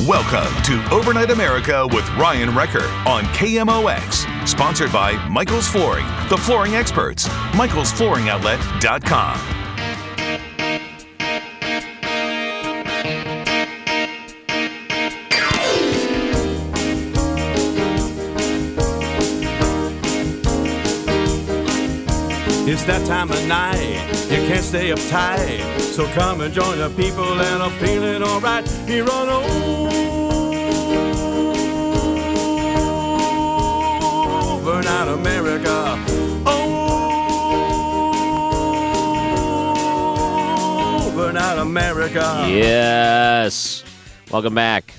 Welcome to Overnight America with Ryan Recker on KMOX. Sponsored by Michael's Flooring, the flooring experts. Michael'sFlooringOutlet.com. It's that time of night, you can't stay uptight. So come and join the people and I'm feeling alright here on Overnight America. Overnight America. Yes. Welcome back.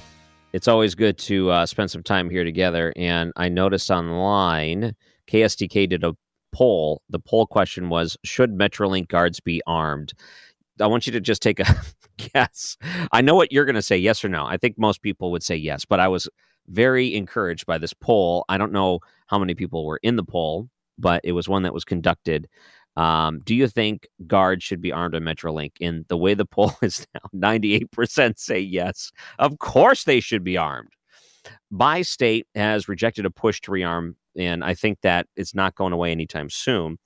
It's always good to uh, spend some time here together. And I noticed online, KSDK did a poll. The poll question was Should Metrolink guards be armed? I want you to just take a guess. I know what you're going to say, yes or no. I think most people would say yes, but I was very encouraged by this poll. I don't know how many people were in the poll, but it was one that was conducted. Um, do you think guards should be armed on Metrolink? In the way the poll is now, 98% say yes. Of course they should be armed. Bi State has rejected a push to rearm, and I think that it's not going away anytime soon.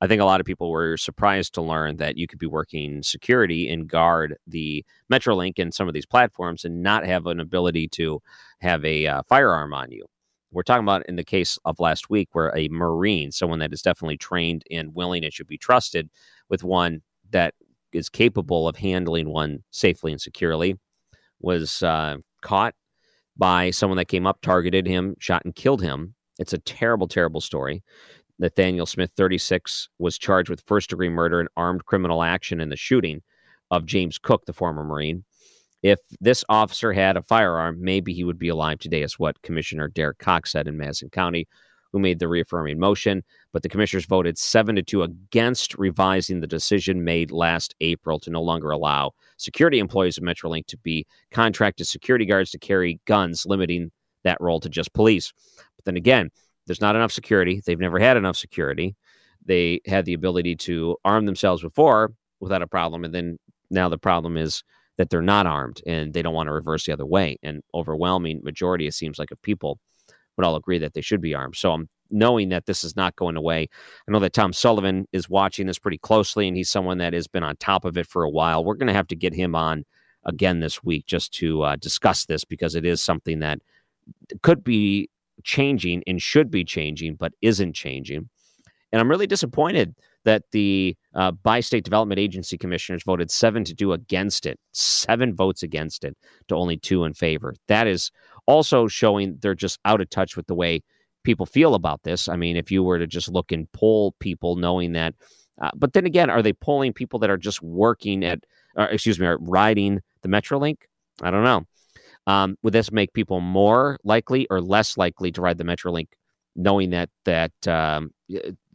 I think a lot of people were surprised to learn that you could be working security and guard the Metrolink and some of these platforms and not have an ability to have a uh, firearm on you. We're talking about in the case of last week where a Marine, someone that is definitely trained and willing and should be trusted, with one that is capable of handling one safely and securely, was uh, caught by someone that came up, targeted him, shot and killed him. It's a terrible, terrible story. Nathaniel Smith, 36, was charged with first degree murder and armed criminal action in the shooting of James Cook, the former Marine. If this officer had a firearm, maybe he would be alive today, is what Commissioner Derek Cox said in Madison County, who made the reaffirming motion. But the commissioners voted seven to two against revising the decision made last April to no longer allow security employees of Metrolink to be contracted security guards to carry guns, limiting that role to just police. But then again, there's not enough security. They've never had enough security. They had the ability to arm themselves before without a problem. And then now the problem is that they're not armed and they don't want to reverse the other way. And overwhelming majority, it seems like, of people would all agree that they should be armed. So I'm knowing that this is not going away. I know that Tom Sullivan is watching this pretty closely and he's someone that has been on top of it for a while. We're going to have to get him on again this week just to uh, discuss this because it is something that could be changing and should be changing, but isn't changing. And I'm really disappointed that the uh, Bi State Development Agency commissioners voted seven to two against it, seven votes against it to only two in favor. That is also showing they're just out of touch with the way people feel about this. I mean, if you were to just look and poll people knowing that, uh, but then again, are they polling people that are just working at, uh, excuse me, are riding the Metrolink? I don't know. Um, would this make people more likely or less likely to ride the Metrolink, knowing that that um,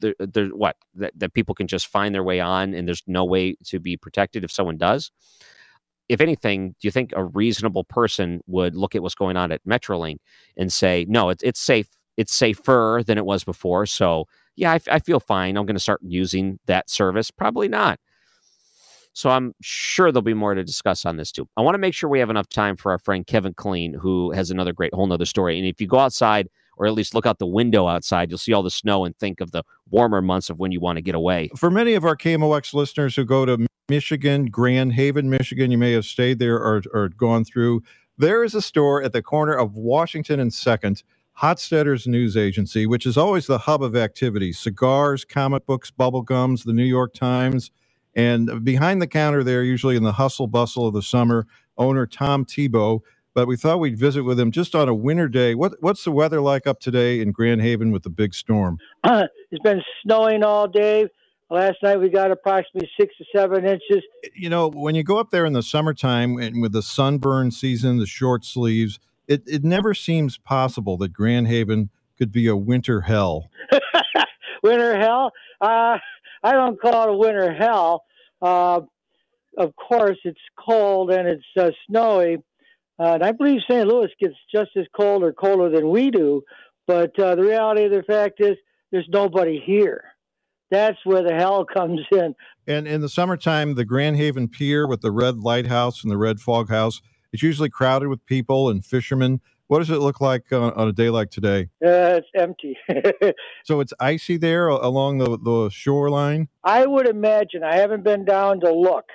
there, there, what that, that people can just find their way on and there's no way to be protected if someone does? If anything, do you think a reasonable person would look at what's going on at Metrolink and say, no, it's it's safe, it's safer than it was before, so yeah, I, I feel fine. I'm going to start using that service. Probably not. So I'm sure there'll be more to discuss on this too. I want to make sure we have enough time for our friend Kevin Killeen, who has another great whole nother story. And if you go outside or at least look out the window outside, you'll see all the snow and think of the warmer months of when you want to get away. For many of our KMOX listeners who go to Michigan, Grand Haven, Michigan. You may have stayed there or, or gone through. There is a store at the corner of Washington and Second, Hostetter's News Agency, which is always the hub of activity cigars, comic books, bubble gums, the New York Times. And behind the counter there, usually in the hustle bustle of the summer, owner Tom Tebow. But we thought we'd visit with him just on a winter day. What, what's the weather like up today in Grand Haven with the big storm? it's been snowing all day. Last night we got approximately six to seven inches. You know, when you go up there in the summertime and with the sunburn season, the short sleeves, it, it never seems possible that Grand Haven could be a winter hell. winter hell? Uh, I don't call it a winter hell. Uh, of course, it's cold and it's uh, snowy. Uh, and I believe St. Louis gets just as cold or colder than we do. But uh, the reality of the fact is, there's nobody here. That's where the hell comes in. And in the summertime, the Grand Haven Pier with the red lighthouse and the red fog house, it's usually crowded with people and fishermen. What does it look like on, on a day like today? Uh, it's empty. so it's icy there along the, the shoreline? I would imagine. I haven't been down to look,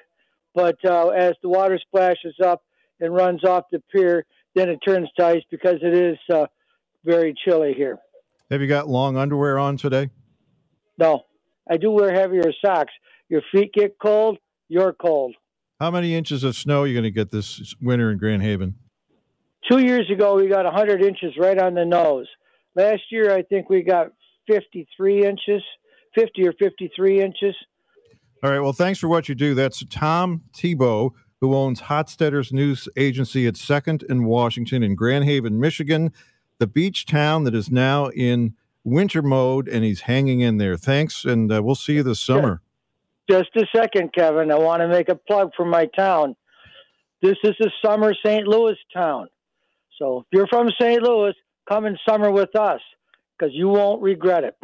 but uh, as the water splashes up and runs off the pier, then it turns to ice because it is uh, very chilly here. Have you got long underwear on today? No. I do wear heavier socks. Your feet get cold, you're cold. How many inches of snow are you going to get this winter in Grand Haven? Two years ago, we got 100 inches right on the nose. Last year, I think we got 53 inches, 50 or 53 inches. All right. Well, thanks for what you do. That's Tom Tebow, who owns Hostetter's News Agency at Second in Washington in Grand Haven, Michigan, the beach town that is now in winter mode, and he's hanging in there. Thanks, and uh, we'll see you this summer. Just a second, Kevin. I want to make a plug for my town. This is a summer St. Louis town. So if you're from St. Louis, come and summer with us because you won't regret it.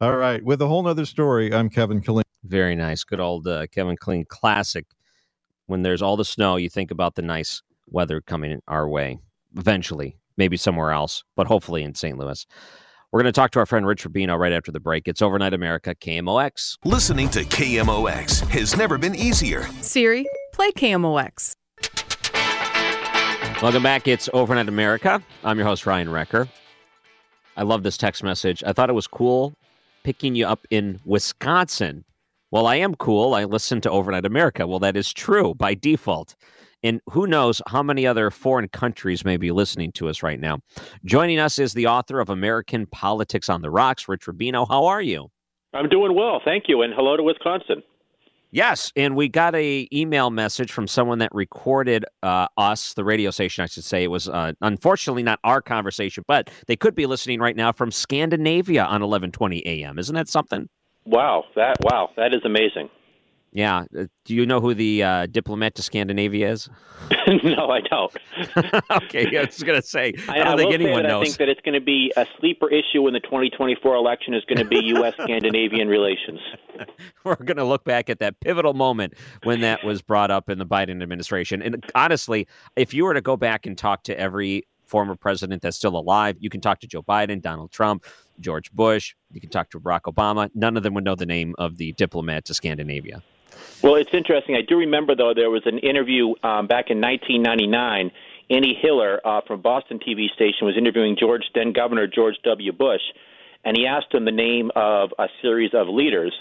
All right. With a whole nother story, I'm Kevin Killeen. Very nice. Good old uh, Kevin Killeen classic. When there's all the snow, you think about the nice weather coming our way eventually, maybe somewhere else, but hopefully in St. Louis. We're going to talk to our friend Rich Rubino right after the break. It's Overnight America, KMOX. Listening to KMOX has never been easier. Siri, play KMOX. Welcome back. It's Overnight America. I'm your host, Ryan Recker. I love this text message. I thought it was cool picking you up in Wisconsin. Well, I am cool. I listen to Overnight America. Well, that is true by default. And who knows how many other foreign countries may be listening to us right now. Joining us is the author of American Politics on the Rocks, Rich Rubino. How are you? I'm doing well, thank you, and hello to Wisconsin. Yes, and we got a email message from someone that recorded uh, us, the radio station, I should say. It was uh, unfortunately not our conversation, but they could be listening right now from Scandinavia on 11:20 a.m. Isn't that something? Wow, that wow, that is amazing. Yeah. Uh, do you know who the uh, diplomat to Scandinavia is? no, I don't. okay, I was going to say, I, I don't I think anyone knows. knows. I think that it's going to be a sleeper issue in the 2024 election is going to be U.S. Scandinavian relations. We're going to look back at that pivotal moment when that was brought up in the Biden administration. And honestly, if you were to go back and talk to every former president that's still alive, you can talk to Joe Biden, Donald Trump, George Bush, you can talk to Barack Obama. None of them would know the name of the diplomat to Scandinavia. Well, it's interesting. I do remember, though, there was an interview um, back in 1999. Andy Hiller uh, from Boston TV station was interviewing George, then Governor George W. Bush, and he asked him the name of a series of leaders,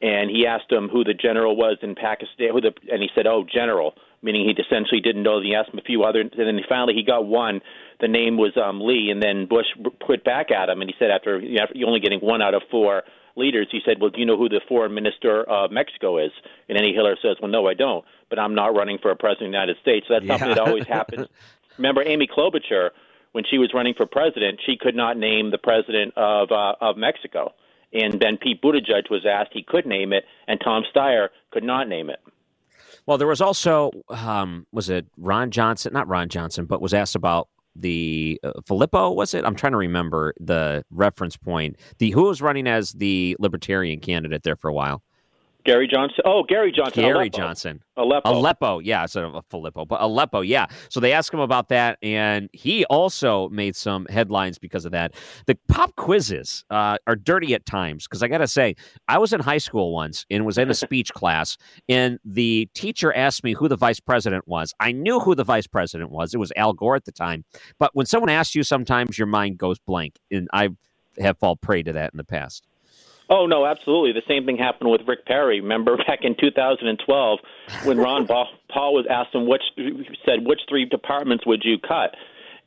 and he asked him who the general was in Pakistan, who the, and he said, "Oh, general," meaning he essentially didn't know. He asked him a few other, and then finally he got one. The name was um, Lee, and then Bush put back at him, and he said, after you're only getting one out of four leaders, he said, "Well, do you know who the foreign minister of Mexico is?" And Andy Hiller says, "Well, no, I don't, but I'm not running for a president of the United States." So that's Yeah. something that always happens. Remember Amy Klobuchar when she was running for president, she could not name the president of uh, of Mexico. And then Pete Buttigieg was asked; he could name it, and Tom Steyer could not name it. Well, there was also, um, was it Ron Johnson? Not Ron Johnson, but was asked about the uh, Filippo, was it? I'm trying to remember the reference point. The Who was running as the Libertarian candidate there for a while? Gary Johnson. Oh, Gary Johnson. Gary Aleppo. Johnson. Aleppo. Aleppo, yeah, instead of Filippo, but Aleppo, yeah. So they asked him about that, and he also made some headlines because of that. The pop quizzes uh, are dirty at times because I got to say, I was in high school once and was in a speech class, and the teacher asked me who the vice president was. I knew who the vice president was; it was Al Gore at the time. But when someone asks you, sometimes your mind goes blank, and I have fallen prey to that in the past. Oh no, absolutely. The same thing happened with Rick Perry. Remember back in 2012 when Ron Paul was asked him which said which three departments would you cut,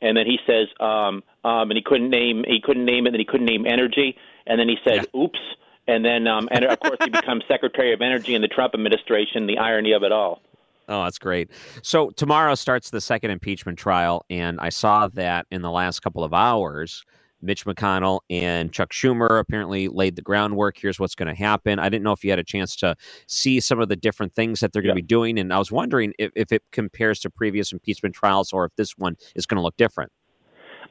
and then he says um, um, and he couldn't name he couldn't name it, and then he couldn't name energy, and then he said yeah. oops, and then um, and of course he becomes Secretary of Energy in the Trump administration. The irony of it all. Oh, that's great. So tomorrow starts the second impeachment trial, and I saw that in the last couple of hours. Mitch McConnell and Chuck Schumer apparently laid the groundwork. Here's what's going to happen. I didn't know if you had a chance to see some of the different things that they're going to yeah. be doing. And I was wondering if, if it compares to previous impeachment trials or if this one is going to look different.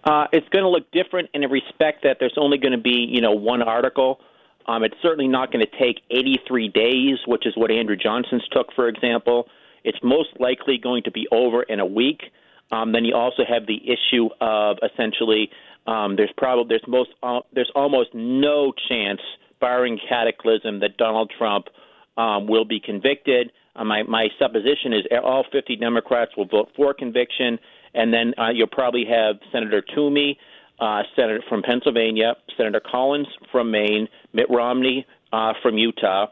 Uh, it's going to look different in a respect that there's only going to be, you know, one article. Um, it's certainly not going to take 83 days, which is what Andrew Johnson's took, for example. It's most likely going to be over in a week. Um, then you also have the issue of essentially um, there's probably there's most uh, there's almost no chance, barring cataclysm, that Donald Trump um, will be convicted. Uh, my my supposition is all 50 Democrats will vote for conviction, and then uh, you'll probably have Senator Toomey, uh, Senator from Pennsylvania, Senator Collins from Maine, Mitt Romney uh, from Utah,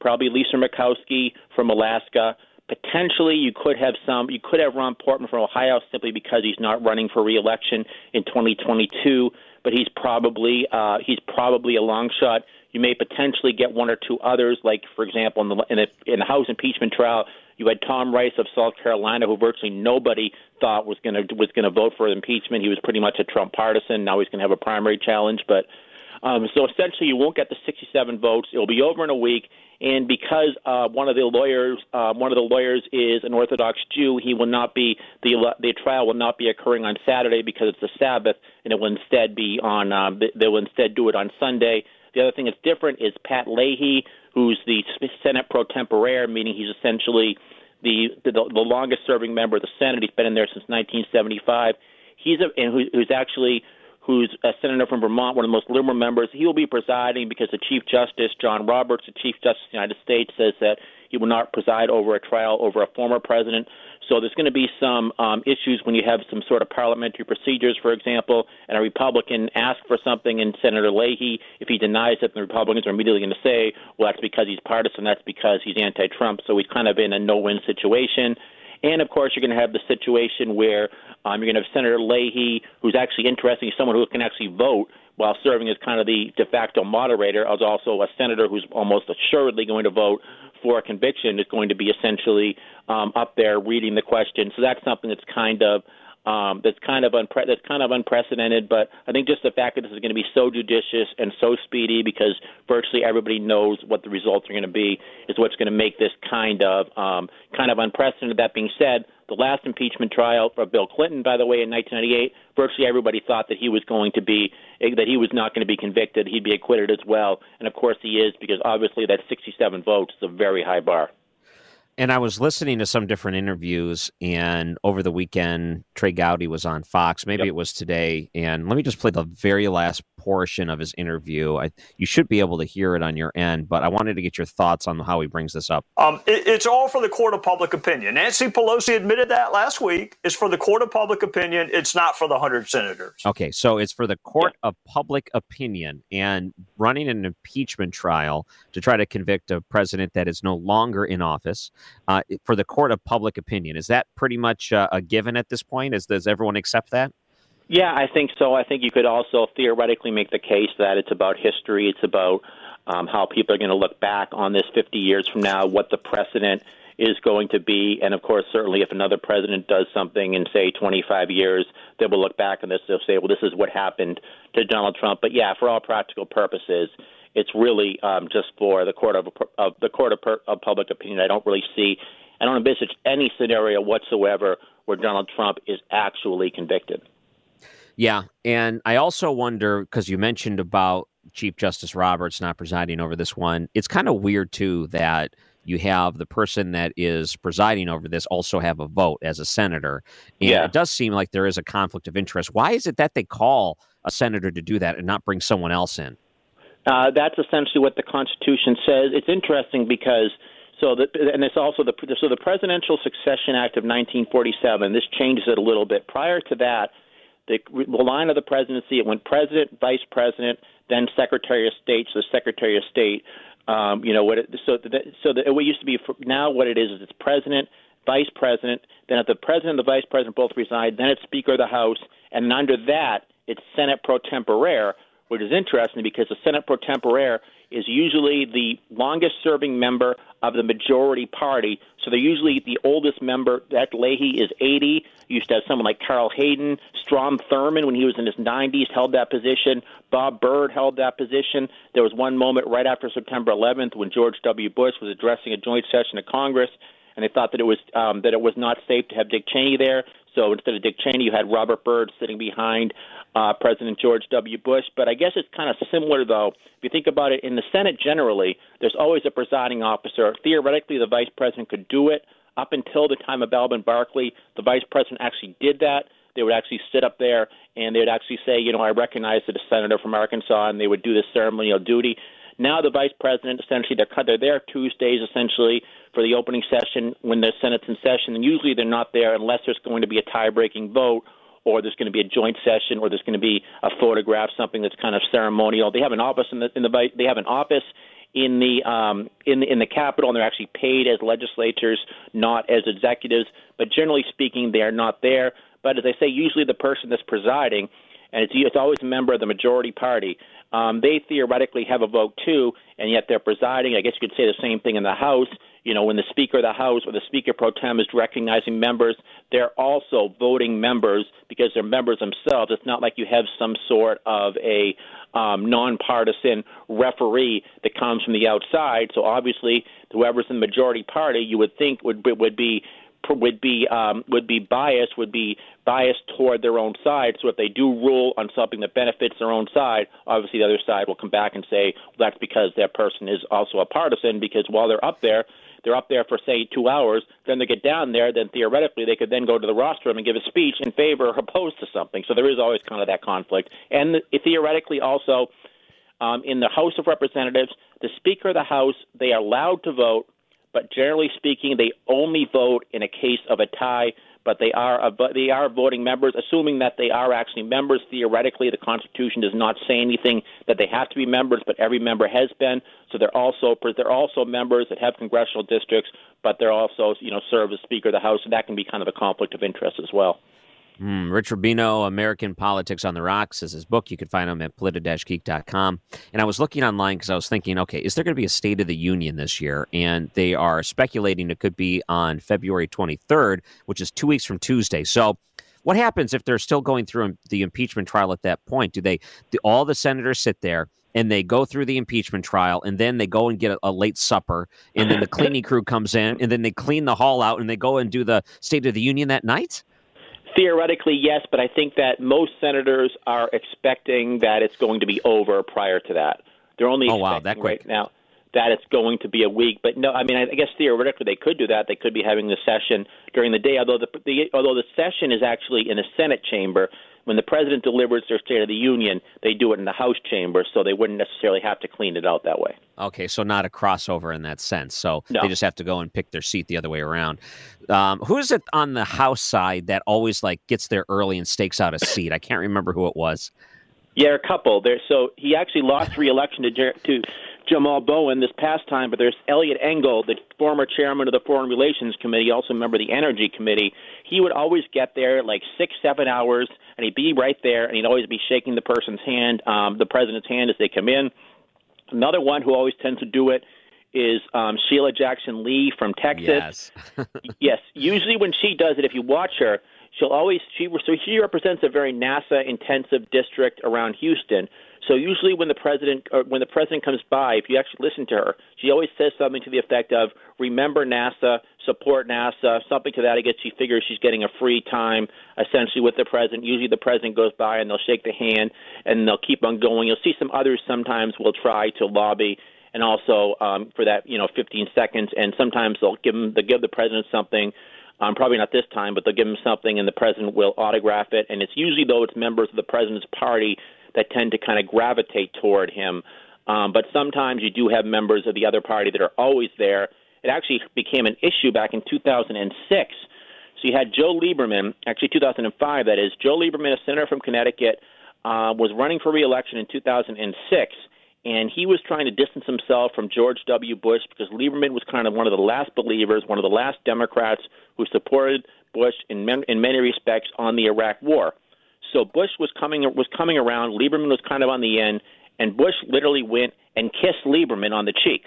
probably Lisa Murkowski from Alaska. Potentially, you could have some. You could have Rob Portman from Ohio simply because he's not running for reelection in 2022. But he's probably uh, he's probably a long shot. You may potentially get one or two others, like for example, in the in the, in the House impeachment trial, you had Tom Rice of South Carolina, who virtually nobody thought was going to was going to vote for impeachment. He was pretty much a Trump partisan. Now he's going to have a primary challenge, but um, so essentially, you won't get the 67 votes. It'll be over in a week, and because uh, one of the lawyers, uh, one of the lawyers is an Orthodox Jew, he will not be the the trial will not be occurring on Saturday because it's the Sabbath, and it will instead be on. Um, they will instead do it on Sunday. The other thing that's different is Pat Leahy, who's the Senate pro tempore, meaning he's essentially the the, the longest serving member of the Senate. He's been in there since 1975. He's a, and who, who's actually who's a senator from Vermont, one of the most liberal members. He will be presiding because the Chief Justice, John Roberts, the Chief Justice of the United States, says that he will not preside over a trial over a former president. So there's going to be some um, issues when you have some sort of parliamentary procedures, for example, and a Republican asks for something, and Senator Leahy, if he denies it, the Republicans are immediately going to say, well, that's because he's partisan, that's because he's anti-Trump. So he's kind of in a no-win situation. And of course, you're going to have the situation where um, you're going to have Senator Leahy, who's actually interesting, someone who can actually vote while serving as kind of the de facto moderator, as also a senator who's almost assuredly going to vote for a conviction is going to be essentially um, up there reading the question. So that's something that's kind of um, that's kind of unpre- that's kind of unprecedented. But I think just the fact that this is going to be so judicious and so speedy, because virtually everybody knows what the results are going to be, is what's going to make this kind of um, kind of unprecedented. That being said, the last impeachment trial for Bill Clinton, by the way, in 1998, virtually everybody thought that he was going to be that he was not going to be convicted. He'd be acquitted as well, and of course he is, because obviously that 67 votes is a very high bar. And I was listening to some different interviews, and over the weekend, Trey Gowdy was on Fox. Maybe yep. it was today. And let me just play the very last portion of his interview. I, you should be able to hear it on your end, but I wanted to get your thoughts on how he brings this up. Um, it, it's all for the court of public opinion. Nancy Pelosi admitted that last week. It's for the court of public opinion. It's not for the 100 senators. Okay, so it's for the court of public opinion and running an impeachment trial to try to convict a president that is no longer in office uh, for the court of public opinion. Is that pretty much uh, a given at this point? Is, does everyone accept that? Yeah, I think so. I think you could also theoretically make the case that it's about history. It's about um, how people are going to look back on this 50 years from now, what the precedent is going to be. And of course, certainly if another president does something in, say, 25 years, they will look back on this. They'll say, well, this is what happened to Donald Trump. But yeah, for all practical purposes, it's really um, just for the court of, of the court of, of public opinion. I don't really see, I don't envisage any scenario whatsoever where Donald Trump is actually convicted. Yeah, and I also wonder because you mentioned about Chief Justice Roberts not presiding over this one. It's kind of weird too that you have the person that is presiding over this also have a vote as a senator. And Yeah. it does seem like there is a conflict of interest. Why is it that they call a senator to do that and not bring someone else in? Uh, that's essentially what the Constitution says. It's interesting because so the, and it's also the so the Presidential Succession Act of 1947. This changes it a little bit. Prior to that, the, the line of the presidency it went president, vice president, then Secretary of State. So the Secretary of State, um, you know what? It, so the, so the, what used to be for, now what it is is it's president, vice president. Then if the president and the vice president both reside, then it's Speaker of the House, and under that it's Senate pro tempore, which is interesting because the Senate pro tempore is usually the longest serving member of the majority party. So they're usually the oldest member. That Leahy is 80. You used to have someone like Carl Hayden. Strom Thurmond, when he was in his 90s, held that position. Bob Byrd held that position. There was one moment right after September 11th when George W. Bush was addressing a joint session of Congress, and they thought that it was um, that it was not safe to have Dick Cheney there. So instead of Dick Cheney, you had Robert Byrd sitting behind uh, President George W. Bush. But I guess it's kind of similar, though. If you think about it, in the Senate generally, there's always a presiding officer. Theoretically, the vice president could do it. Up until the time of Alben Barkley, the vice president actually did that. They would actually sit up there and they would actually say, you know, I recognize that a senator from Arkansas, and they would do this ceremonial duty. Now the vice president essentially they're they're there Tuesdays essentially for the opening session when the Senate's in session, and usually they're not there unless there's going to be a tie-breaking vote or there's going to be a joint session or there's going to be a photograph, something that's kind of ceremonial. They have an office in the in the they have an office in the um, in the, in the Capitol, and they're actually paid as legislators, not as executives. But generally speaking, they are not there. But as I say, usually the person that's presiding, and it's it's always a member of the majority party. Um, they theoretically have a vote too, and yet they're presiding. I guess you could say the same thing in the House. You know, when the Speaker of the House or the Speaker pro tem is recognizing members, they're also voting members because they're members themselves. It's not like you have some sort of a um, nonpartisan referee that comes from the outside. So obviously, whoever's in the majority party, you would think would would be would be um, would be biased would be biased toward their own side. So if they do rule on something that benefits their own side, obviously the other side will come back and say well, that's because that person is also a partisan. Because while they're up there, they're up there for say two hours. Then they get down there. Then theoretically they could then go to the rostrum and give a speech in favor or opposed to something. So there is always kind of that conflict. And theoretically also. Um, in the House of Representatives, the Speaker of the House, they are allowed to vote, but generally speaking, they only vote in a case of a tie. But they are a, but they are voting members, assuming that they are actually members. Theoretically, the Constitution does not say anything that they have to be members, but every member has been. So they're also they're also members that have congressional districts, but they're also you know serve as Speaker of the House, and that can be kind of a conflict of interest as well. Mm, Rich Rubino, American Politics on the Rocks, is his book. You can find him at politi-geek.com. And I was looking online because I was thinking, okay, is there going to be a State of the Union this year? And they are speculating it could be on February 23rd, which is two weeks from Tuesday. So what happens if they're still going through the impeachment trial at that point? Do they, do all the senators sit there? And they go through the impeachment trial, and then they go and get a, a late supper, and then the cleaning crew comes in, and then they clean the hall out, and they go and do the State of the Union that night. Theoretically, yes, but I think that most senators are expecting that it's going to be over prior to that. They're only Oh, wow, expecting that quick. right now that it's going to be a week. But no, I mean, I guess theoretically they could do that. They could be having the session during the day, although the, the although the session is actually in the Senate chamber. When the president delivers their State of the Union, they do it in the House chamber, so they wouldn't necessarily have to clean it out that way. Okay, so not a crossover in that sense. So No. they just have to go and pick their seat the other way around. Um, who is it on the House side that always like gets there early and stakes out a seat? I can't remember who it was. Yeah, a couple. There, so he actually lost re-election to Jer- to Jamaal Bowman this past time, but there's Eliot Engel, the former chairman of the Foreign Relations Committee, also a member of the Energy Committee. He would always get there at like six, seven hours, and he'd be right there, and he'd always be shaking the person's hand, um, the president's hand as they come in. Another one who always tends to do it is um, Sheila Jackson Lee from Texas Yes. yes, usually when she does it, if you watch her, she'll always she so she represents a very NASA intensive district around Houston. So usually when the president or when the president comes by, if you actually listen to her, she always says something to the effect of "Remember NASA, support NASA," something to that. I guess she figures she's getting a free time essentially with the president. Usually the president goes by and they'll shake the hand and they'll keep on going. You'll see some others sometimes will try to lobby and also um, for that you know 15 seconds, and sometimes they'll give them they give the president something. Um, probably not this time, but they'll give him something, and the president will autograph it. And it's usually though it's members of the president's party that tend to kind of gravitate toward him. Um, but sometimes you do have members of the other party that are always there. It actually became an issue back in 2006. So you had Joe Lieberman, actually 2005, that is. Joe Lieberman, a senator from Connecticut, uh, was running for reelection in 2006 and he was trying to distance himself from George W. Bush because Lieberman was kind of one of the last believers, one of the last Democrats who supported Bush in, men, in many respects on the Iraq War. So Bush was coming was coming around. Lieberman was kind of on the end, and Bush literally went and kissed Lieberman on the cheek.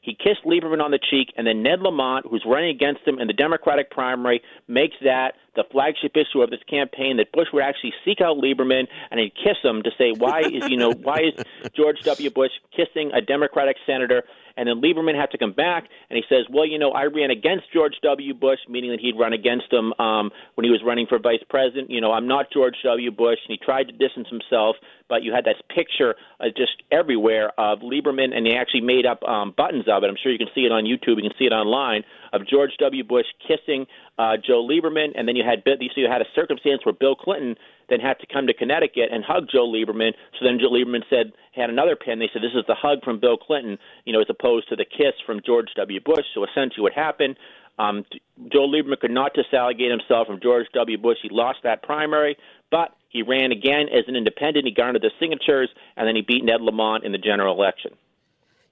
He kissed Lieberman on the cheek, and then Ned Lamont, who's running against him in the Democratic primary, makes that the flagship issue of this campaign that Bush would actually seek out Lieberman and he'd kiss him to say why is you know why is George W. Bush kissing a Democratic senator and then Lieberman had to come back and he says, well, you know, I ran against George W. Bush, meaning that he'd run against him um, when he was running for vice president. You know, I'm not George W. Bush. And he tried to distance himself, but you had this picture uh, just everywhere of Lieberman, and he actually made up um, buttons of it. I'm sure you can see it on YouTube. You can see it online of George W. Bush kissing uh, Joe Lieberman, and then you had so you had a circumstance where Bill Clinton then had to come to Connecticut and hug Joe Lieberman. So then Joe Lieberman said had another pen. They said this is the hug from Bill Clinton, you know, as opposed to the kiss from George W. Bush. So essentially, what happened? Um, Joe Lieberman could not disallegate himself from George W. Bush. He lost that primary, but he ran again as an independent. He garnered the signatures, and then he beat Ned Lamont in the general election.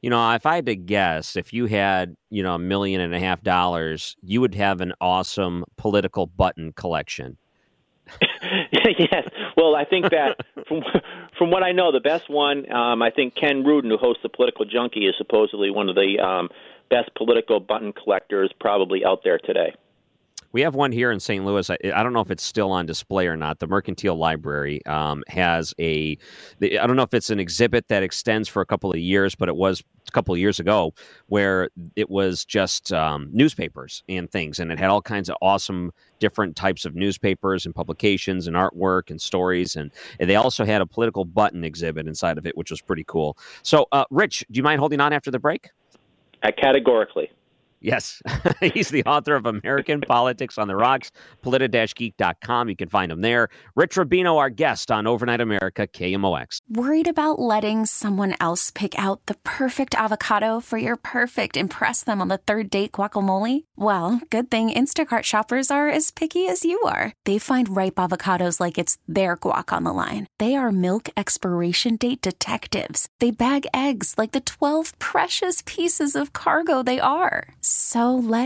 You know, if I had to guess, if you had, you know, a million and a half dollars, you would have an awesome political button collection. yes. Well, I think that from from what I know, the best one, um, I think Ken Rudin, who hosts the Political Junkie, is supposedly one of the um, best political button collectors probably out there today. We have one here in St. Louis. I, I, don't know if it's still on display or not. The Mercantile Library um, has a. I don't know if it's an exhibit that extends for a couple of years, but it was a couple of years ago where it was just um, newspapers and things, and it had all kinds of awesome different types of newspapers and publications and artwork and stories, and, and they also had a political button exhibit inside of it, which was pretty cool. So, uh, Rich, do you mind holding on after the break? Uh, categorically. Yes, he's the author of American Politics on the Rocks, politi-geek.com. You can find him there. Rich Rubino, our guest on Overnight America, KMOX. Worried about letting someone else pick out the perfect avocado for your perfect impress them on the third date guacamole? Well, good thing Instacart shoppers are as picky as you are. They find ripe avocados like it's their guac on the line. They are milk expiration date detectives. They bag eggs like the 12 precious pieces of cargo they are. So let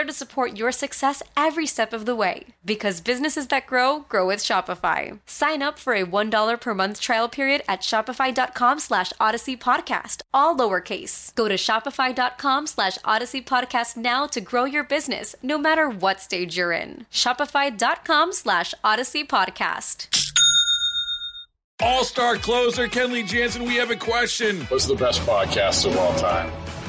to support your success every step of the way. Because businesses that grow, grow with Shopify. Sign up for a $1 per month trial period at shopify.com slash odyssey podcast, all lowercase. Go to shopify.com slash odyssey podcast now to grow your business, no matter what stage you're in. Shopify.com slash odyssey podcast. All star closer Kenley Jansen, we have a question. What's the best podcast of all time?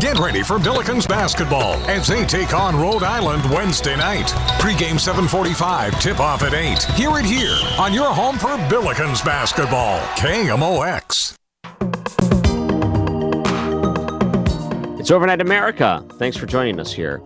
Get ready for Billikens basketball as they take on Rhode Island Wednesday night. Pre-game 7:45, tip-off at 8. Hear it here on your home for Billikens basketball, KMOX. It's Overnight America. Thanks for joining us here.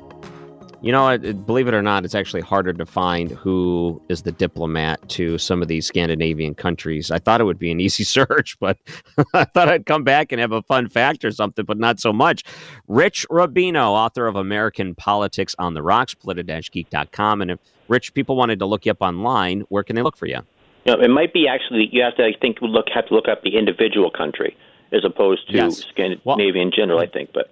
You know, believe it or not, it's actually harder to find who is the diplomat to some of these Scandinavian countries. I thought it would be an easy search, but I thought I'd come back and have a fun fact or something, but not so much. Rich Rubino, author of American Politics on the Rocks, polita-geek.com. And if rich people wanted to look you up online, where can they look for you? It might be actually you have to I think look have to look up the individual country as opposed to Yes. Scandinavian in general. I think, but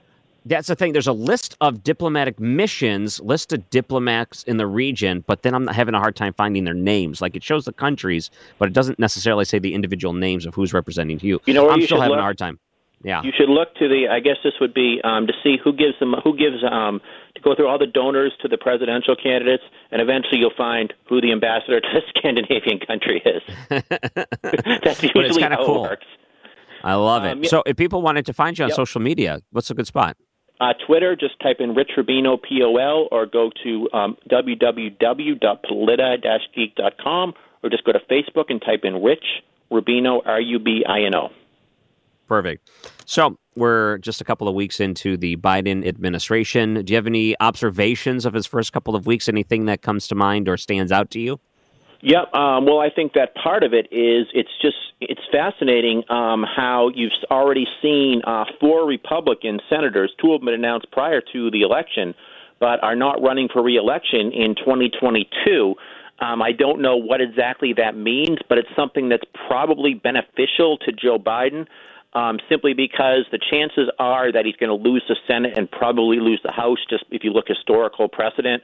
That's the thing. There's a list of diplomatic missions, list of diplomats in the region, but then I'm having a hard time finding their names. Like it shows the countries, but it doesn't necessarily say the individual names of who's representing you. You know I'm you still having look? a hard time. Yeah. you should look to the. I guess this would be um, to see who gives them who gives um, to go through all the donors to the presidential candidates, and eventually you'll find who the ambassador to the Scandinavian country is. That's usually how cool. it works. I love it. Um, yeah. So if people wanted to find you on Yep. social media, what's a good spot? Uh, Twitter, just type in Rich Rubino POL or go to um, www.polita-geek.com or just go to Facebook and type in Rich Rubino, R U B I N O. Perfect. So we're just a couple of weeks into the Biden administration. Do you have any observations of his first couple of weeks? Anything that comes to mind or stands out to you? Yep. Um, well, I think that part of it is it's just it's fascinating um, how you've already seen uh, four Republican senators, two of them announced prior to the election, but are not running for reelection in 2022. Um, I don't know what exactly that means, but it's something that's probably beneficial to Joe Biden. Um, simply because the chances are that he's going to lose the Senate and probably lose the House. Just if you look historical precedent,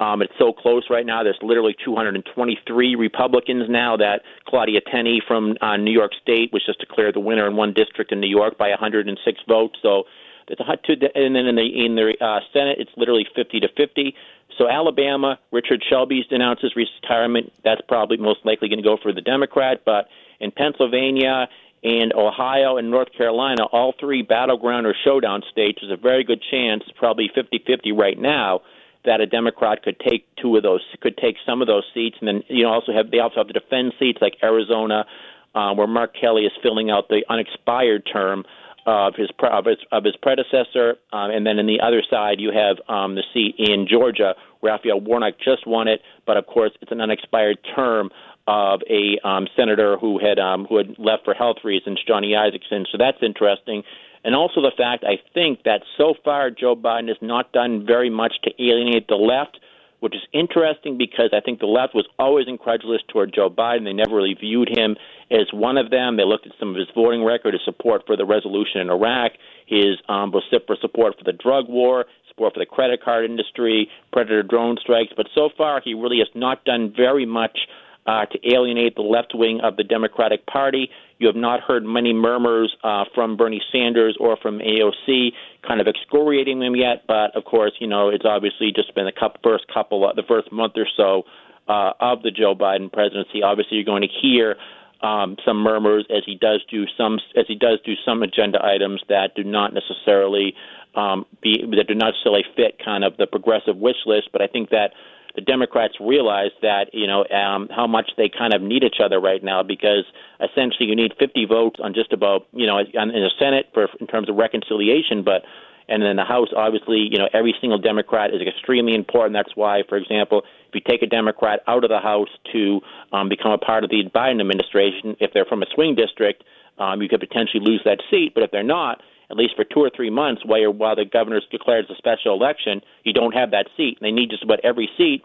um, it's so close right now. There's literally 223 Republicans now that Claudia Tenney from uh, New York State was just declared the winner in one district in New York by 106 votes. So it's a hot two, and then in the in the uh, Senate, it's literally 50 to 50. So Alabama, Richard Shelby's announced his retirement. That's probably most likely going to go for the Democrat. But in Pennsylvania and Ohio and North Carolina, all three battleground or showdown states, there's a very good chance, probably 50-50 right now, that a Democrat could take two of those, could take some of those seats, and then you know also have they also have the defend seats like Arizona, uh, where Mark Kelly is filling out the unexpired term of his of his, of his predecessor, um, and then in the other side you have um, the seat in Georgia. Raphael Warnock just won it, but of course it's an unexpired term of a um, senator who had um, who had left for health reasons, Johnny Isakson. So that's interesting. And also the fact I think that so far Joe Biden has not done very much to alienate the left, which is interesting because I think the left was always incredulous toward Joe Biden. They never really viewed him as one of them. They looked at some of his voting record, his support for the resolution in Iraq, his um, vociferous support for the drug war, support for the credit card industry, predator drone strikes. But so far, he really has not done very much uh, to alienate the left wing of the Democratic Party. You have not heard many murmurs uh, from Bernie Sanders or from AOC kind of excoriating them yet. But of course, you know, it's obviously just been the first couple, the first month or so uh, of the Joe Biden presidency. Obviously, you're going to hear um, some murmurs as he does do some as he does do some agenda items that do not necessarily um, be that do not necessarily fit kind of the progressive wish list. But I think that the Democrats realize that you know um, how much they kind of need each other right now because essentially you need 50 votes on just about you know in the Senate for in terms of reconciliation, but and then the House obviously you know every single Democrat is extremely important. That's why, for example, if you take a Democrat out of the House to um, become a part of the Biden administration, if they're from a swing district, um, you could potentially lose that seat. But if they're not, at least for two or three months while you're, while the governor declares a special election, you don't have that seat. They need just about every seat.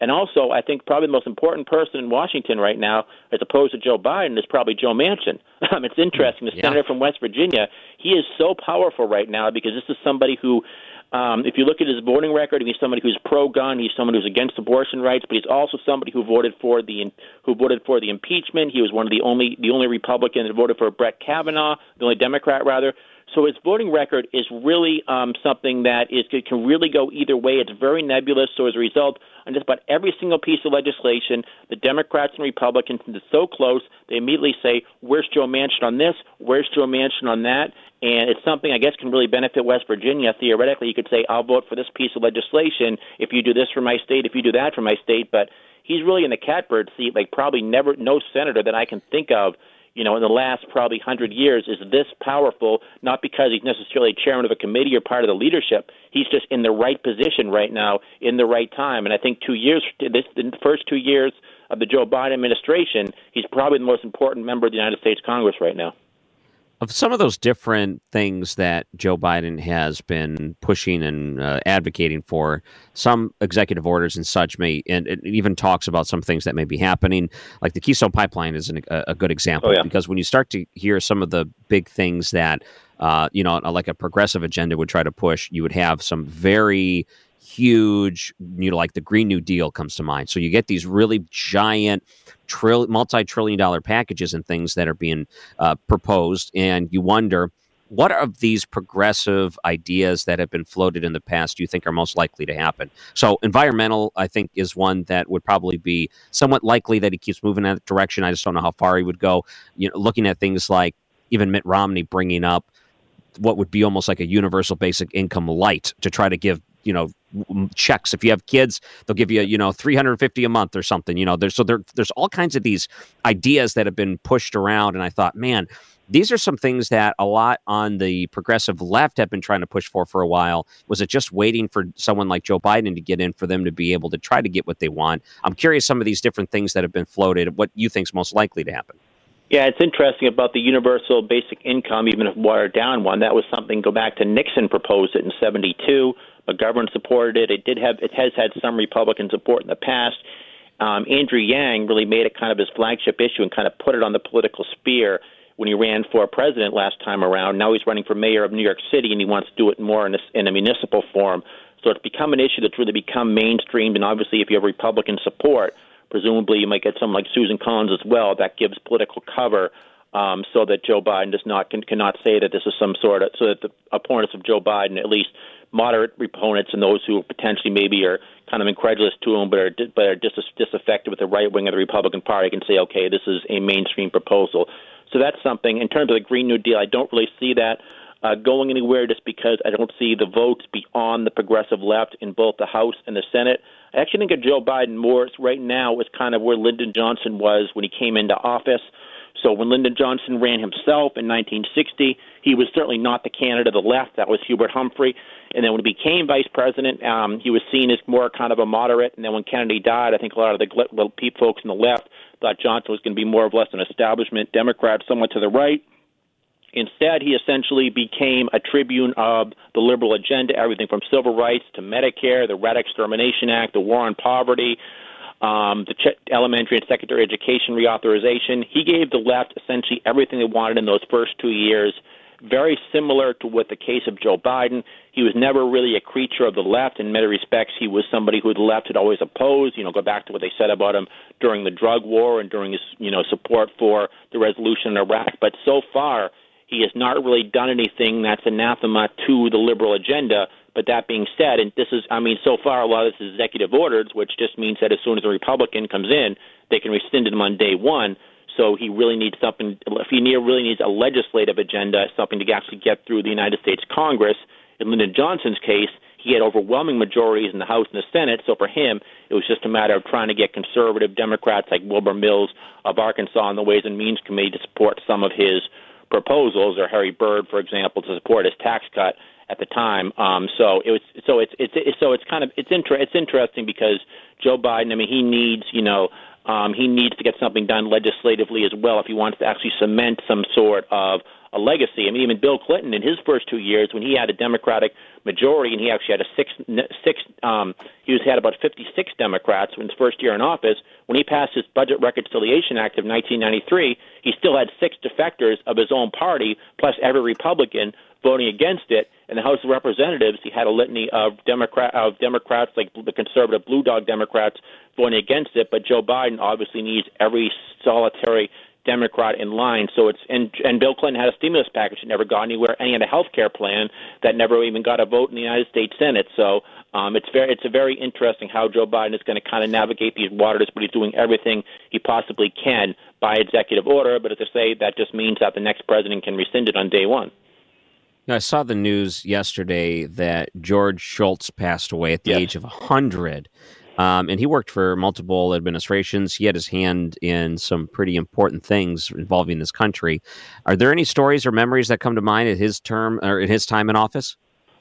And also, I think probably the most important person in Washington right now, as opposed to Joe Biden, is probably Joe Manchin. Um, it's interesting. The Yeah. senator from West Virginia, he is so powerful right now because this is somebody who um, if you look at his voting record, he's somebody who's pro-gun. He's someone who's against abortion rights, but he's also somebody who voted for the who voted for the impeachment. He was one of the only the only Republican that voted for Brett Kavanaugh, the only Democrat rather. So his voting record is really um, something that is can really go either way. It's very nebulous. So as a result, on just about every single piece of legislation, the Democrats and Republicans, it's so close, they immediately say, "Where's Joe Manchin on this? Where's Joe Manchin on that?" And it's something I guess can really benefit West Virginia. Theoretically, you could say, "I'll vote for this piece of legislation if you do this for my state, if you do that for my state." But he's really in the catbird seat, like probably never no senator that I can think of you know, in the last probably hundred years is this powerful, not because he's necessarily chairman of a committee or part of the leadership. He's just in the right position right now, in the right time. And I think two years, this the first two years of the Joe Biden administration, he's probably the most important member of the United States Congress right now. Of some of those different things that Joe Biden has been pushing and uh, advocating for, some executive orders and such may, and it even talks about some things that may be happening. Like the Keystone Pipeline is an, a, a good example Oh, yeah. because when you start to hear some of the big things that, uh, you know, like a progressive agenda would try to push, you would have some very huge, you know, like the Green New Deal comes to mind. So you get these really giant, trill, multi-trillion dollar packages and things that are being uh, proposed, and you wonder what of these progressive ideas that have been floated in the past do you think are most likely to happen? So environmental, I think, is one that would probably be somewhat likely that he keeps moving in that direction. I just don't know how far he would go. You know, looking at things like even Mitt Romney bringing up what would be almost like a universal basic income light to try to give you know checks if you have kids they'll give you you know 350 a month or something you know there's so there, there's all kinds of these ideas that have been pushed around and i thought man these are some things that a lot on the progressive left have been trying to push for for a while was it just waiting for someone like joe biden to get in for them to be able to try to get what they want i'm curious some of these different things that have been floated what you think's most likely to happen Yeah, it's interesting about the universal basic income, even if watered down one. That was something. Go back to Nixon proposed it in '72. McGovern supported it. It did have. It has had some Republican support in the past. Um, Andrew Yang really made it kind of his flagship issue and kind of put it on the political sphere when he ran for president last time around. Now he's running for mayor of New York City, and he wants to do it more in a, in a municipal form. So it's become an issue that's really become mainstreamed. And obviously, if you have Republican support, presumably you might get someone like Susan Collins as well. That gives political cover um, so that Joe Biden does not can, cannot say that this is some sort of so that the opponents of Joe Biden, at least moderate opponents and those who potentially maybe are kind of incredulous to him, but are but are dis- disaffected with the right wing of the Republican Party, can say, okay, this is a mainstream proposal. So that's something. In terms of the Green New Deal, I don't really see that uh, going anywhere just because I don't see the votes beyond the progressive left in both the House and the Senate. I actually think of Joe Biden more right now is kind of where Lyndon Johnson was when he came into office. So when Lyndon Johnson ran himself in 1960, he was certainly not the candidate of the left. That was Hubert Humphrey. And then when he became vice president, um, he was seen as more kind of a moderate. And then when Kennedy died, I think a lot of the little peep folks on the left thought Johnson was going to be more or less an establishment Democrat, somewhat to the right. Instead, he essentially became a tribune of the liberal agenda, everything from civil rights to Medicare, the Red Extermination Act, the war on poverty, um, the ch- elementary and secondary education reauthorization. He gave the left essentially everything they wanted in those first two years. Very similar to what the case of Joe Biden. He was never really a creature of the left. In many respects, he was somebody who the left had always opposed. You know, go back to what they said about him during the drug war and during his, you know, support for the resolution in Iraq. But so far, he has not really done anything that's anathema to the liberal agenda. But that being said, and this is, I mean, so far a lot of this is executive orders, which just means that as soon as a Republican comes in, they can rescind them on day one. So he really needs something. If he really needs a legislative agenda, something to actually get through the United States Congress. In Lyndon Johnson's case, he had overwhelming majorities in the House and the Senate. So for him, it was just a matter of trying to get conservative Democrats like Wilbur Mills of Arkansas on the Ways and Means Committee to support some of his proposals, or Harry Byrd, for example, to support his tax cut at the time. Um, so it was so it's it's, it's so it's kind of it's inter- it's interesting because Joe Biden. I mean, he needs you know um, he needs to get something done legislatively as well if he wants to actually cement some sort of a legacy. I mean, even Bill Clinton in his first two years, when he had a Democratic majority, and he actually had a six six. Um, he was had about 56 Democrats in his first year in office. When he passed his Budget Reconciliation Act of 1993, he still had six defectors of his own party, plus every Republican voting against it. In the House of Representatives, he had a litany of Democrat of Democrats, like the conservative Blue Dog Democrats, voting against it. But Joe Biden obviously needs every solitary Democrat in line. So it's and and Bill Clinton had a stimulus package that never got anywhere. And he had a health care plan that never even got a vote in the United States Senate. So um, it's very it's a very interesting how Joe Biden is going to kind of navigate these waters, but he's doing everything he possibly can by executive order. But as I say, that just means that the next president can rescind it on day one. I saw the news yesterday that George Shultz passed away at the Yes. age of 100. Um, and he worked for multiple administrations. He had his hand in some pretty important things involving this country. Are there any stories or memories that come to mind at his term or in his time in office?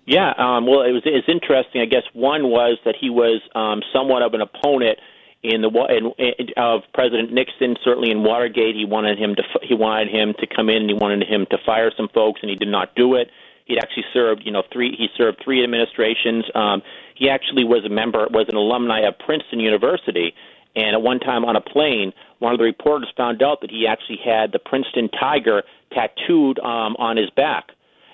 Yeah, um, well, it was it's interesting. I guess one was that he was um, somewhat of an opponent in the in, of President Nixon. Certainly in Watergate, he wanted him to he wanted him to come in and he wanted him to fire some folks, and he did not do it. He'd actually served, you know, three. He served three administrations. Um, he actually was a member, was an alumni of Princeton University, and at one time on a plane, one of the reporters found out that he actually had the Princeton tiger tattooed um, on his back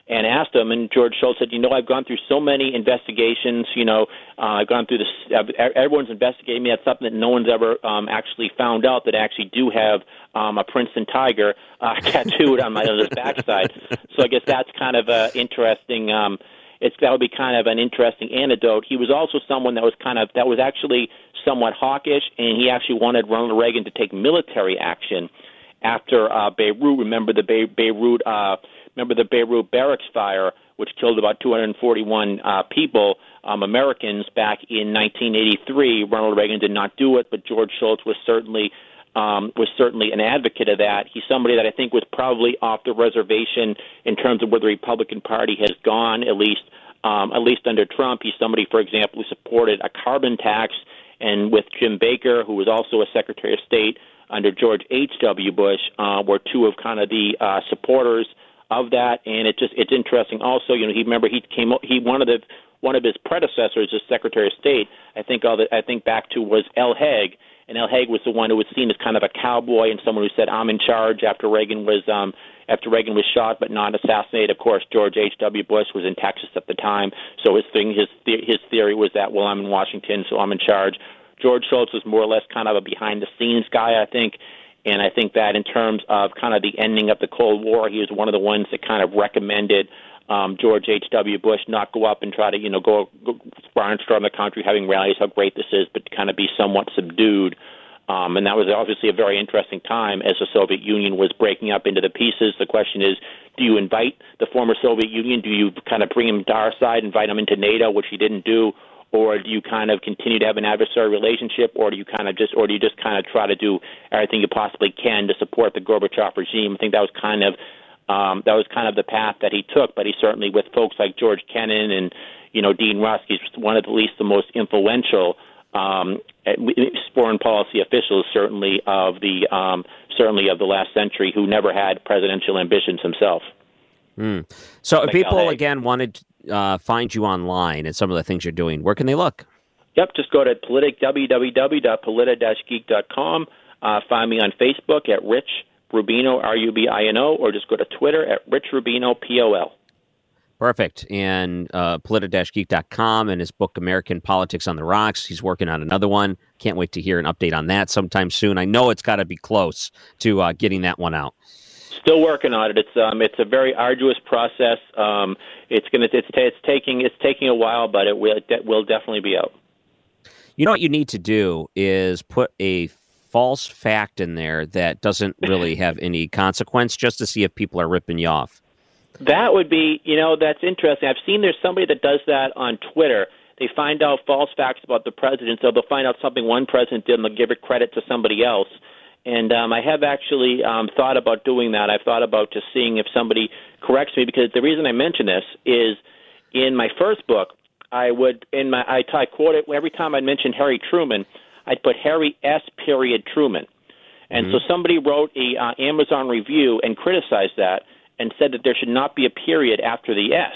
and asked him, and George Shultz said, "You know, I've gone through so many investigations. You know, uh, I've gone through this. Uh, everyone's investigating me. That's something that no one's ever um, actually found out that I actually do have um, a Princeton tiger uh, tattooed on my his backside. So I guess that's kind of uh, interesting. Um, it's that would be kind of an interesting anecdote. He was also someone that was kind of that was actually somewhat hawkish, and he actually wanted Ronald Reagan to take military action after uh, Beirut. Remember the Be- Beirut. Uh, remember the Beirut barracks fire, which killed about 241 uh, people, um, Americans, back in 1983. Ronald Reagan did not do it, but George Shultz was certainly um, was certainly an advocate of that. He's somebody that I think was probably off the reservation in terms of where the Republican Party has gone, at least um, at least under Trump. He's somebody, for example, who supported a carbon tax, and with Jim Baker, who was also a Secretary of State under George H. W. Bush, uh, were two of kind of the uh, supporters of that. And it just it's interesting. Also, you know, he remember he came he one of the one of his predecessors as Secretary of State. I think all that I think back to was Al Haig, and Al Haig was the one who was seen as kind of a cowboy and someone who said, "I'm in charge." After Reagan was um, after Reagan was shot but not assassinated. Of course, George H. W. Bush was in Texas at the time, so his thing his his theory was that well, I'm in Washington, so I'm in charge. George Shultz was more or less kind of a behind the scenes guy, I think. And I think that in terms of kind of the ending of the Cold War, he was one of the ones that kind of recommended um, George H.W. Bush not go up and try to, you know, go, go barnstorm the country, having rallies, how great this is, but kind of be somewhat subdued. Um, and that was obviously a very interesting time as the Soviet Union was breaking up into the pieces. The question is, do you invite the former Soviet Union? Do you kind of bring him to our side, invite him into NATO, which he didn't do? Or do you kind of continue to have an adversary relationship, or do you kind of just, or do you just kind of try to do everything you possibly can to support the Gorbachev regime? I think that was kind of um, that was kind of the path that he took. But he certainly, with folks like George Kennan and you know Dean Rusk, he's one of the least the most influential um, foreign policy officials, certainly of the um, certainly of the last century, who never had presidential ambitions himself. Hmm. So, if Like people LA. again wanted to uh, find you online and some of the things you're doing, where can they look? Yep, just go to politic, www.polita-geek.com. Uh, find me on Facebook at Rich Rubino, R-U-B-I-N-O, or just go to Twitter at Rich Rubino, P-O-L. Perfect. And uh, polita-geek.com and his book, American Politics on the Rocks. He's working on another one. Can't wait to hear an update on that sometime soon. I know it's got to be close to uh, getting that one out. Still working on it. It's um, it's a very arduous process. Um, it's gonna it's, it's taking it's taking a while, but it will it will definitely be out. You know what you need to do is put a false fact in there that doesn't really have any consequence just to see if people are ripping you off. That would be, you know, that's interesting. I've seen there's somebody that does that on Twitter. They find out false facts about the president, so they'll find out something one president did and they'll give it credit to somebody else. And um, I have actually um, thought about doing that. I've thought about just seeing if somebody corrects me because the reason I mention this is in my first book, I would in my I, I quote it every time I mention Harry Truman, I'd put Harry S. Period Truman. And so somebody wrote a uh, Amazon review and criticized that and said that there should not be a period after the S.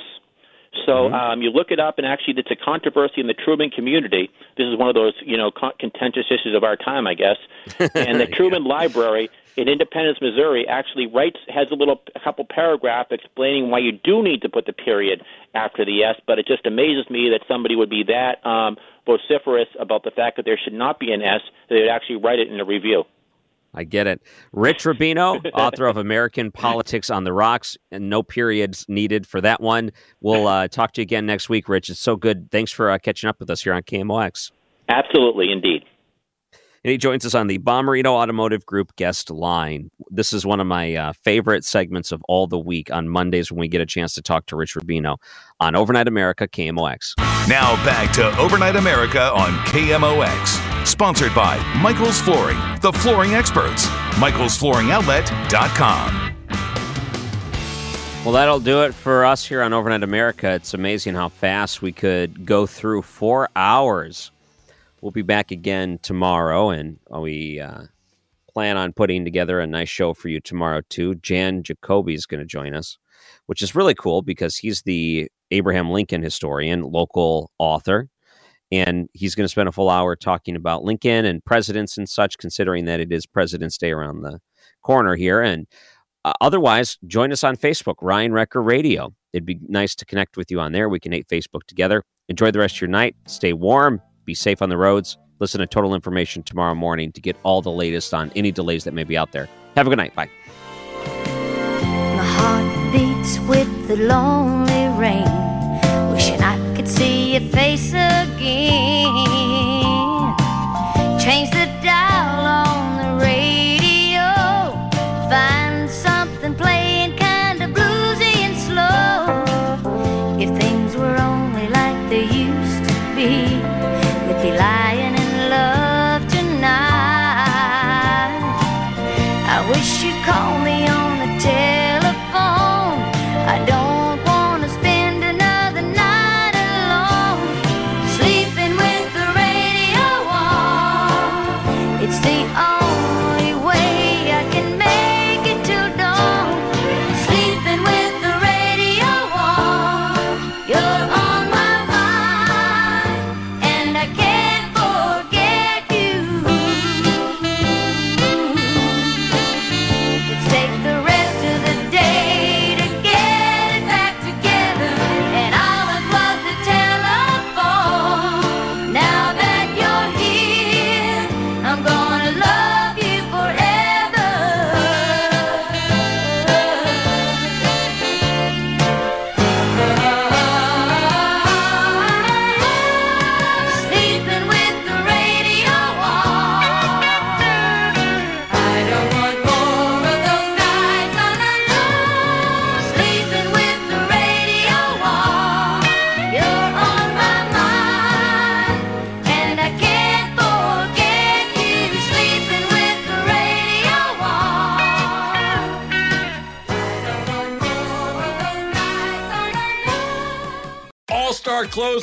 So Mm-hmm. um, you look it up, and actually, it's a controversy in the Truman community. This is one of those, you know, con- contentious issues of our time, I guess. And the Truman Library in Independence, Missouri, actually writes has a little, a couple paragraph explaining why you do need to put the period after the S. But it just amazes me that somebody would be that um, vociferous about the fact that there should not be an S that they'd actually write it in a review. I get it. Rich Rubino, author of American Politics on the Rocks, and no periods needed for that one. We'll uh, talk to you again next week, Rich. It's so good. Thanks for uh, catching up with us here on KMOX. Absolutely, indeed. And he joins us on the Bommarito Automotive Group guest line. This is one of my uh, favorite segments of all the week on Mondays when we get a chance to talk to Rich Rubino on Overnight America KMOX. Now back to Overnight America on KMOX. Sponsored by Michael's Flooring, the flooring experts. Michael'sFlooringOutlet.com. Well, that'll do it for us here on Overnight America. It's amazing how fast we could go through four hours. We'll be back again tomorrow, and we uh, plan on putting together a nice show for you tomorrow, too. Jan Jacoby is going to join us, which is really cool because he's the Abraham Lincoln historian, local author. And he's going to spend a full hour talking about Lincoln and presidents and such, considering that it is President's Day around the corner here. And uh, otherwise, join us on Facebook, Ryan Recker Radio. It'd be nice to connect with you on there. We can hate Facebook together. Enjoy the rest of your night. Stay warm. Be safe on the roads. Listen to Total Information tomorrow morning to get all the latest on any delays that may be out there. Have a good night. Bye. My heart beats with the lonely rain, wishing I could see your face again.